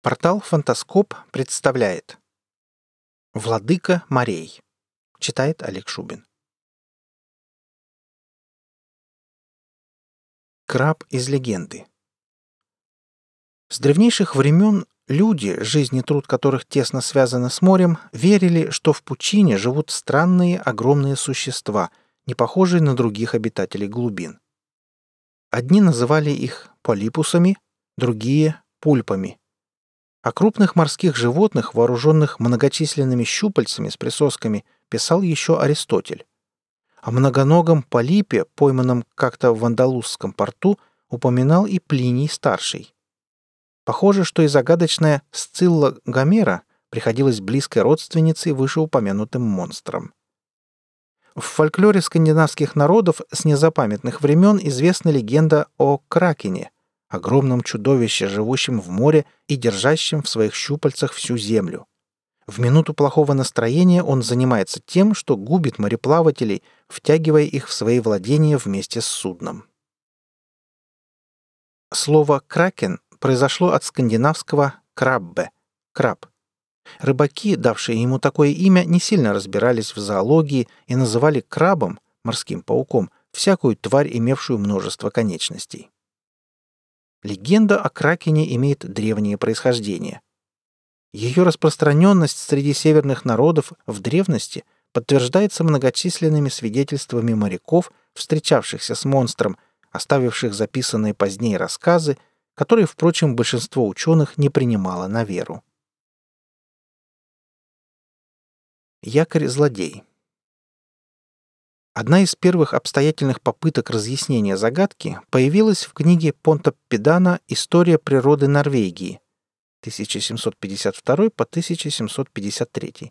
Портал «Фантаскоп» представляет «Владыка морей». Читает Олег Шубин. Краб из легенды. С древнейших времен люди, жизнь труд которых тесно связаны с морем, верили, что в пучине живут странные огромные существа, не похожие на других обитателей глубин. Одни называли их полипусами, другие — пульпами – о крупных морских животных, вооруженных многочисленными щупальцами с присосками, писал еще Аристотель. О многоногом полипе, пойманном как-то в Андалузском порту, упоминал и Плиний Старший. Похоже, что и загадочная Сцилла Гомера приходилась близкой родственницей вышеупомянутым монстрам. В фольклоре скандинавских народов с незапамятных времен известна легенда о Кракене – огромном чудовище, живущем в море и держащем в своих щупальцах всю землю. В минуту плохого настроения он занимается тем, что губит мореплавателей, втягивая их в свои владения вместе с судном. Слово «кракен» произошло от скандинавского «краббе» — «краб». Рыбаки, давшие ему такое имя, не сильно разбирались в зоологии и называли крабом, морским пауком, всякую тварь, имевшую множество конечностей. Легенда о Кракене имеет древнее происхождение. Ее распространенность среди северных народов в древности подтверждается многочисленными свидетельствами моряков, встречавшихся с монстром, оставивших записанные позднее рассказы, которые, впрочем, большинство ученых не принимало на веру. Якорь-злодей Одна из первых обстоятельных попыток разъяснения загадки появилась в книге Понта Педана «История природы Норвегии» 1752 по 1753.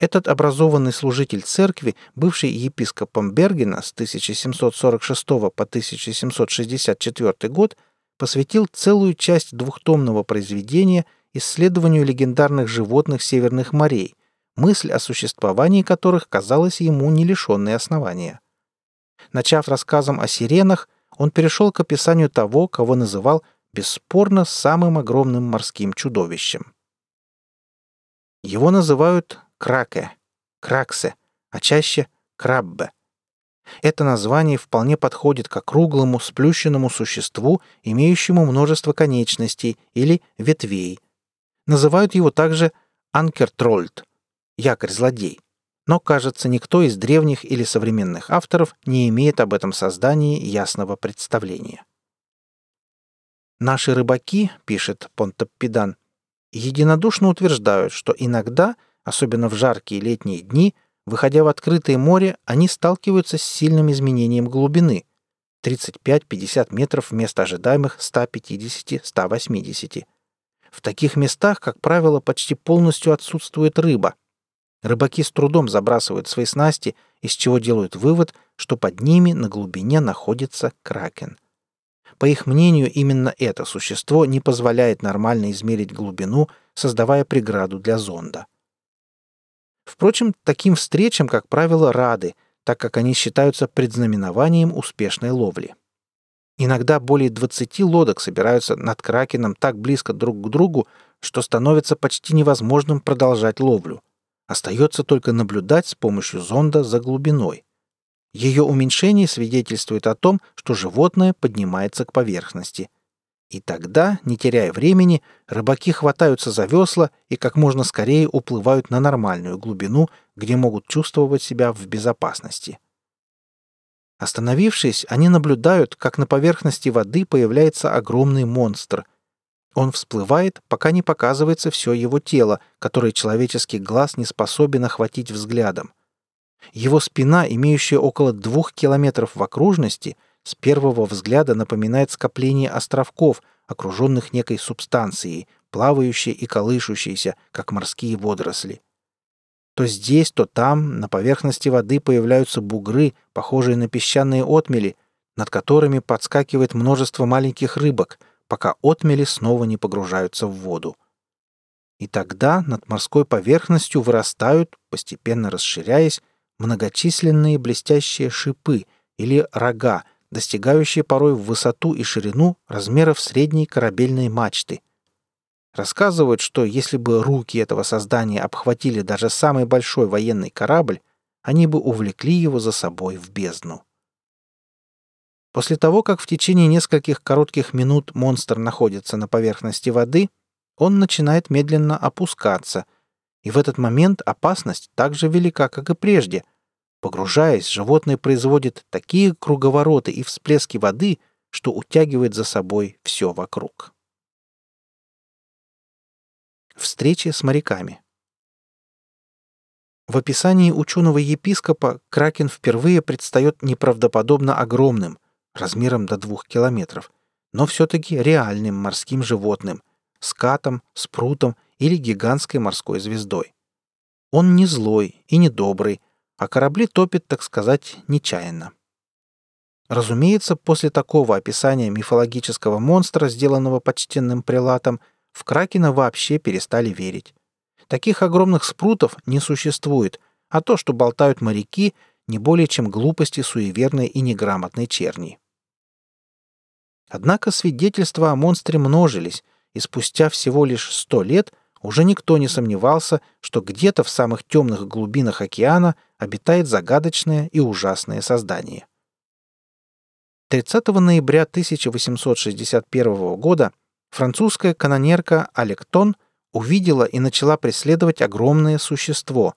Этот образованный служитель церкви, бывший епископом Бергена с 1746 по 1764 год, посвятил целую часть двухтомного произведения исследованию легендарных животных северных морей, мысль о существовании которых казалась ему не лишенной основания. Начав рассказом о сиренах, он перешел к описанию того, кого называл бесспорно самым огромным морским чудовищем. Его называют краке, краксе, а чаще краббе. Это название вполне подходит к округлому, сплющенному существу, имеющему множество конечностей или ветвей. Называют его также анкертрольд, якорь-злодей. Но, кажется, никто из древних или современных авторов не имеет об этом создании ясного представления. «Наши рыбаки, — пишет Понтоппидан, — единодушно утверждают, что иногда, особенно в жаркие летние дни, выходя в открытое море, они сталкиваются с сильным изменением глубины — 35-50 метров вместо ожидаемых 150-180. В таких местах, как правило, почти полностью отсутствует рыба — Рыбаки с трудом забрасывают свои снасти, из чего делают вывод, что под ними на глубине находится кракен. По их мнению, именно это существо не позволяет нормально измерить глубину, создавая преграду для зонда. Впрочем, таким встречам, как правило, рады, так как они считаются предзнаменованием успешной ловли. Иногда более 20 лодок собираются над кракеном так близко друг к другу, что становится почти невозможным продолжать ловлю. Остается только наблюдать с помощью зонда за глубиной. Ее уменьшение свидетельствует о том, что животное поднимается к поверхности. И тогда, не теряя времени, рыбаки хватаются за весла и как можно скорее уплывают на нормальную глубину, где могут чувствовать себя в безопасности. Остановившись, они наблюдают, как на поверхности воды появляется огромный монстр — он всплывает, пока не показывается все его тело, которое человеческий глаз не способен охватить взглядом. Его спина, имеющая около двух километров в окружности, с первого взгляда напоминает скопление островков, окруженных некой субстанцией, плавающей и колышущейся, как морские водоросли. То здесь, то там на поверхности воды появляются бугры, похожие на песчаные отмели, над которыми подскакивает множество маленьких рыбок, пока отмели снова не погружаются в воду. И тогда над морской поверхностью вырастают, постепенно расширяясь, многочисленные блестящие шипы или рога, достигающие порой в высоту и ширину размеров средней корабельной мачты. Рассказывают, что если бы руки этого создания обхватили даже самый большой военный корабль, они бы увлекли его за собой в бездну. После того, как в течение нескольких коротких минут монстр находится на поверхности воды, он начинает медленно опускаться, и в этот момент опасность так же велика, как и прежде. Погружаясь, животное производит такие круговороты и всплески воды, что утягивает за собой все вокруг. Встречи с моряками. В описании ученого-епископа Кракен впервые предстает неправдоподобно огромным, размером до двух километров, но все-таки реальным морским животным, скатом, спрутом или гигантской морской звездой. Он не злой и не добрый, а корабли топит, так сказать, нечаянно. Разумеется, после такого описания мифологического монстра, сделанного почтенным прилатом, в Кракена вообще перестали верить. Таких огромных спрутов не существует, а то, что болтают моряки, не более чем глупости суеверной и неграмотной черни. Однако свидетельства о монстре множились, и спустя всего лишь сто лет уже никто не сомневался, что где-то в самых темных глубинах океана обитает загадочное и ужасное создание. 30 ноября 1861 года французская канонерка Алектон увидела и начала преследовать огромное существо.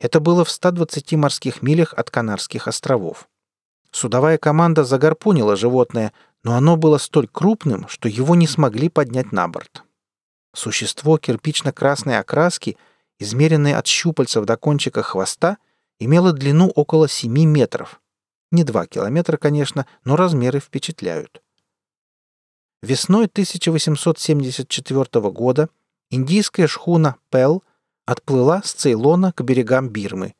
Это было в 120 морских милях от Канарских островов. Судовая команда загарпунила животное, но оно было столь крупным, что его не смогли поднять на борт. Существо кирпично-красной окраски, измеренное от щупальцев до кончика хвоста, имело длину около 7 метров. Не 2 километра, конечно, но размеры впечатляют. Весной 1874 года индийская шхуна «Пел» отплыла с Цейлона к берегам Бирмы.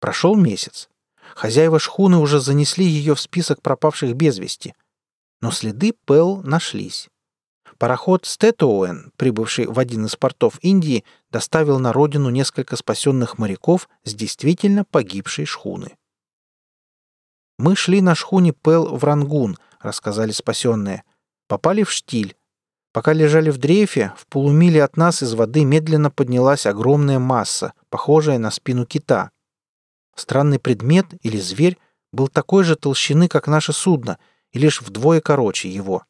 Прошел месяц. Хозяева шхуны уже занесли ее в список пропавших без вести. Но следы Пел нашлись. Пароход Стетоуэн, прибывший в один из портов Индии, доставил на родину несколько спасенных моряков с действительно погибшей шхуны. «Мы шли на шхуне Пел в Рангун», — рассказали спасенные — Попали в штиль. Пока лежали в дрейфе, в полумиле от нас из воды медленно поднялась огромная масса, похожая на спину кита. Странный предмет или зверь был такой же толщины, как наше судно, и лишь вдвое короче его.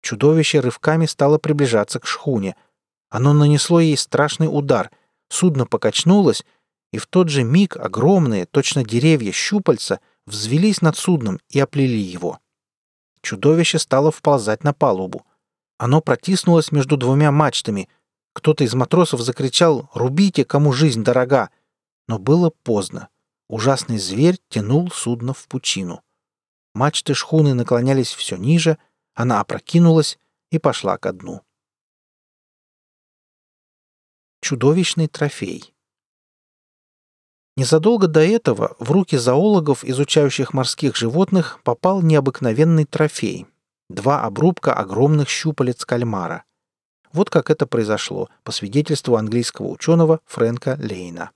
Чудовище рывками стало приближаться к шхуне. Оно нанесло ей страшный удар. Судно покачнулось, и в тот же миг огромные, точно деревья, щупальца взвелись над судном и оплели его. Чудовище стало вползать на палубу. Оно протиснулось между двумя мачтами. Кто-то из матросов закричал «Рубите, кому жизнь дорога!» Но было поздно. Ужасный зверь тянул судно в пучину. Мачты шхуны наклонялись все ниже, она опрокинулась и пошла ко дну. Чудовищный трофей. Незадолго до этого в руки зоологов, изучающих морских животных, попал необыкновенный трофей – два обрубка огромных щупалец кальмара. Вот как это произошло, по свидетельству английского ученого Фрэнка Лейна.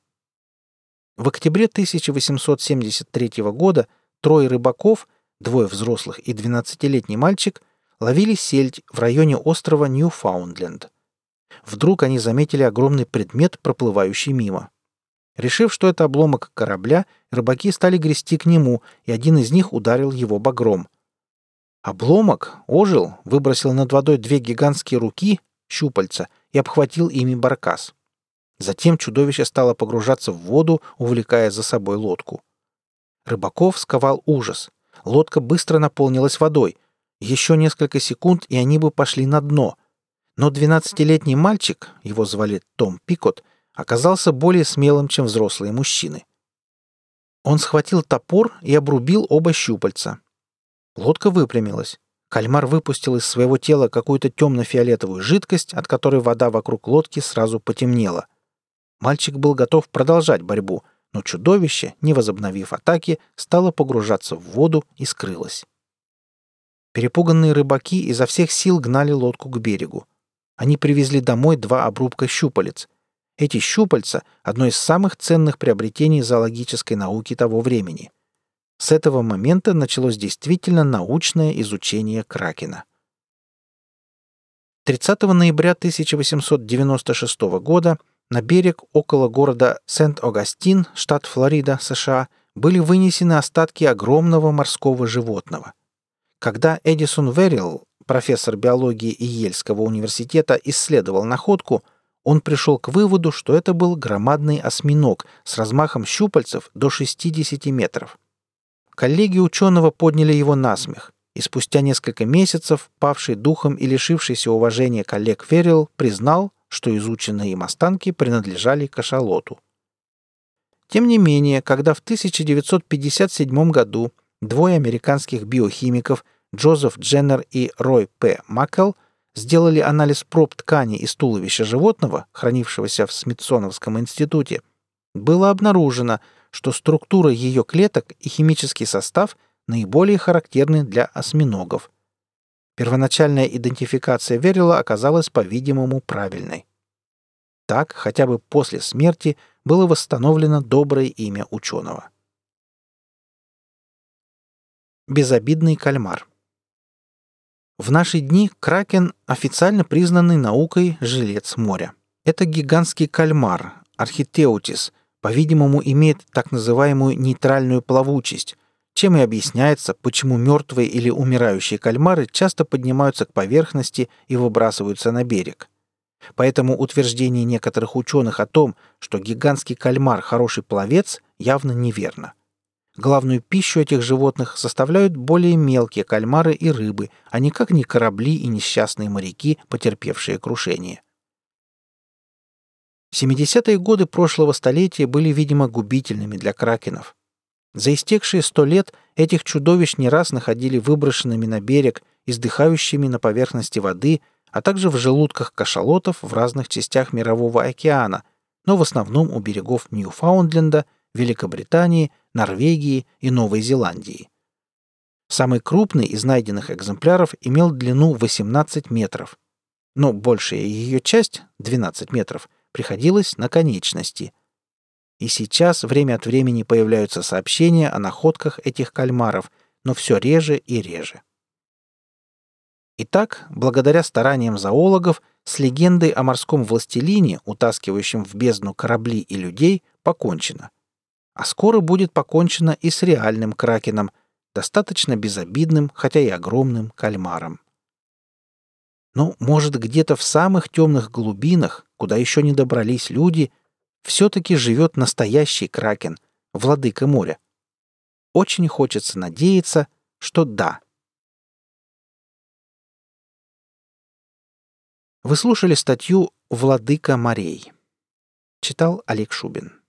В октябре 1873 года трое рыбаков, двое взрослых и 12-летний мальчик, ловили сельдь в районе острова Ньюфаундленд. Вдруг они заметили огромный предмет, проплывающий мимо. Решив, что это обломок корабля, рыбаки стали грести к нему, и один из них ударил его багром. Обломок ожил, выбросил над водой две гигантские руки, щупальца, и обхватил ими баркас. Затем чудовище стало погружаться в воду, увлекая за собой лодку. Рыбаков сковал ужас. Лодка быстро наполнилась водой. Еще несколько секунд, и они бы пошли на дно. Но двенадцатилетний мальчик, его звали Том Пикот, оказался более смелым, чем взрослые мужчины. Он схватил топор и обрубил оба щупальца. Лодка выпрямилась. Кальмар выпустил из своего тела какую-то темно-фиолетовую жидкость, от которой вода вокруг лодки сразу потемнела. Мальчик был готов продолжать борьбу, но чудовище, не возобновив атаки, стало погружаться в воду и скрылось. Перепуганные рыбаки изо всех сил гнали лодку к берегу. Они привезли домой два обрубка щупалец, эти щупальца – одно из самых ценных приобретений зоологической науки того времени. С этого момента началось действительно научное изучение кракена. 30 ноября 1896 года на берег около города Сент-Огастин, штат Флорида, США, были вынесены остатки огромного морского животного. Когда Эдисон Верилл, профессор биологии и Ельского университета, исследовал находку, он пришел к выводу, что это был громадный осьминог с размахом щупальцев до 60 метров. Коллеги ученого подняли его на смех и спустя несколько месяцев павший духом и лишившийся уважения коллег Феррилл признал, что изученные им останки принадлежали кашалоту. Тем не менее, когда в 1957 году двое американских биохимиков Джозеф Дженнер и Рой П. Маккел сделали анализ проб ткани из туловища животного, хранившегося в Смитсоновском институте, было обнаружено, что структура ее клеток и химический состав – наиболее характерны для осьминогов. Первоначальная идентификация Верила оказалась, по-видимому, правильной. Так, хотя бы после смерти было восстановлено доброе имя ученого. Безобидный кальмар. В наши дни кракен – официально признанный наукой жилец моря. Это гигантский кальмар, архитеутис, по-видимому, имеет так называемую нейтральную плавучесть, чем и объясняется, почему мертвые или умирающие кальмары часто поднимаются к поверхности и выбрасываются на берег. Поэтому утверждение некоторых ученых о том, что гигантский кальмар – хороший пловец, явно неверно. Главную пищу этих животных составляют более мелкие кальмары и рыбы, а никак не корабли и несчастные моряки, потерпевшие крушение. 70-е годы прошлого столетия были, видимо, губительными для кракенов – за истекшие сто лет этих чудовищ не раз находили выброшенными на берег, издыхающими на поверхности воды, а также в желудках кашалотов в разных частях Мирового океана, но в основном у берегов Ньюфаундленда, Великобритании, Норвегии и Новой Зеландии. Самый крупный из найденных экземпляров имел длину 18 метров, но большая ее часть, 12 метров, приходилась на конечности – и сейчас время от времени появляются сообщения о находках этих кальмаров, но все реже и реже. Итак, благодаря стараниям зоологов, с легендой о морском властелине, утаскивающем в бездну корабли и людей, покончено. А скоро будет покончено и с реальным кракеном, достаточно безобидным, хотя и огромным кальмаром. Но, может, где-то в самых темных глубинах, куда еще не добрались люди, все-таки живет настоящий кракен, владыка моря. Очень хочется надеяться, что да. Вы слушали статью «Владыка морей». Читал Олег Шубин.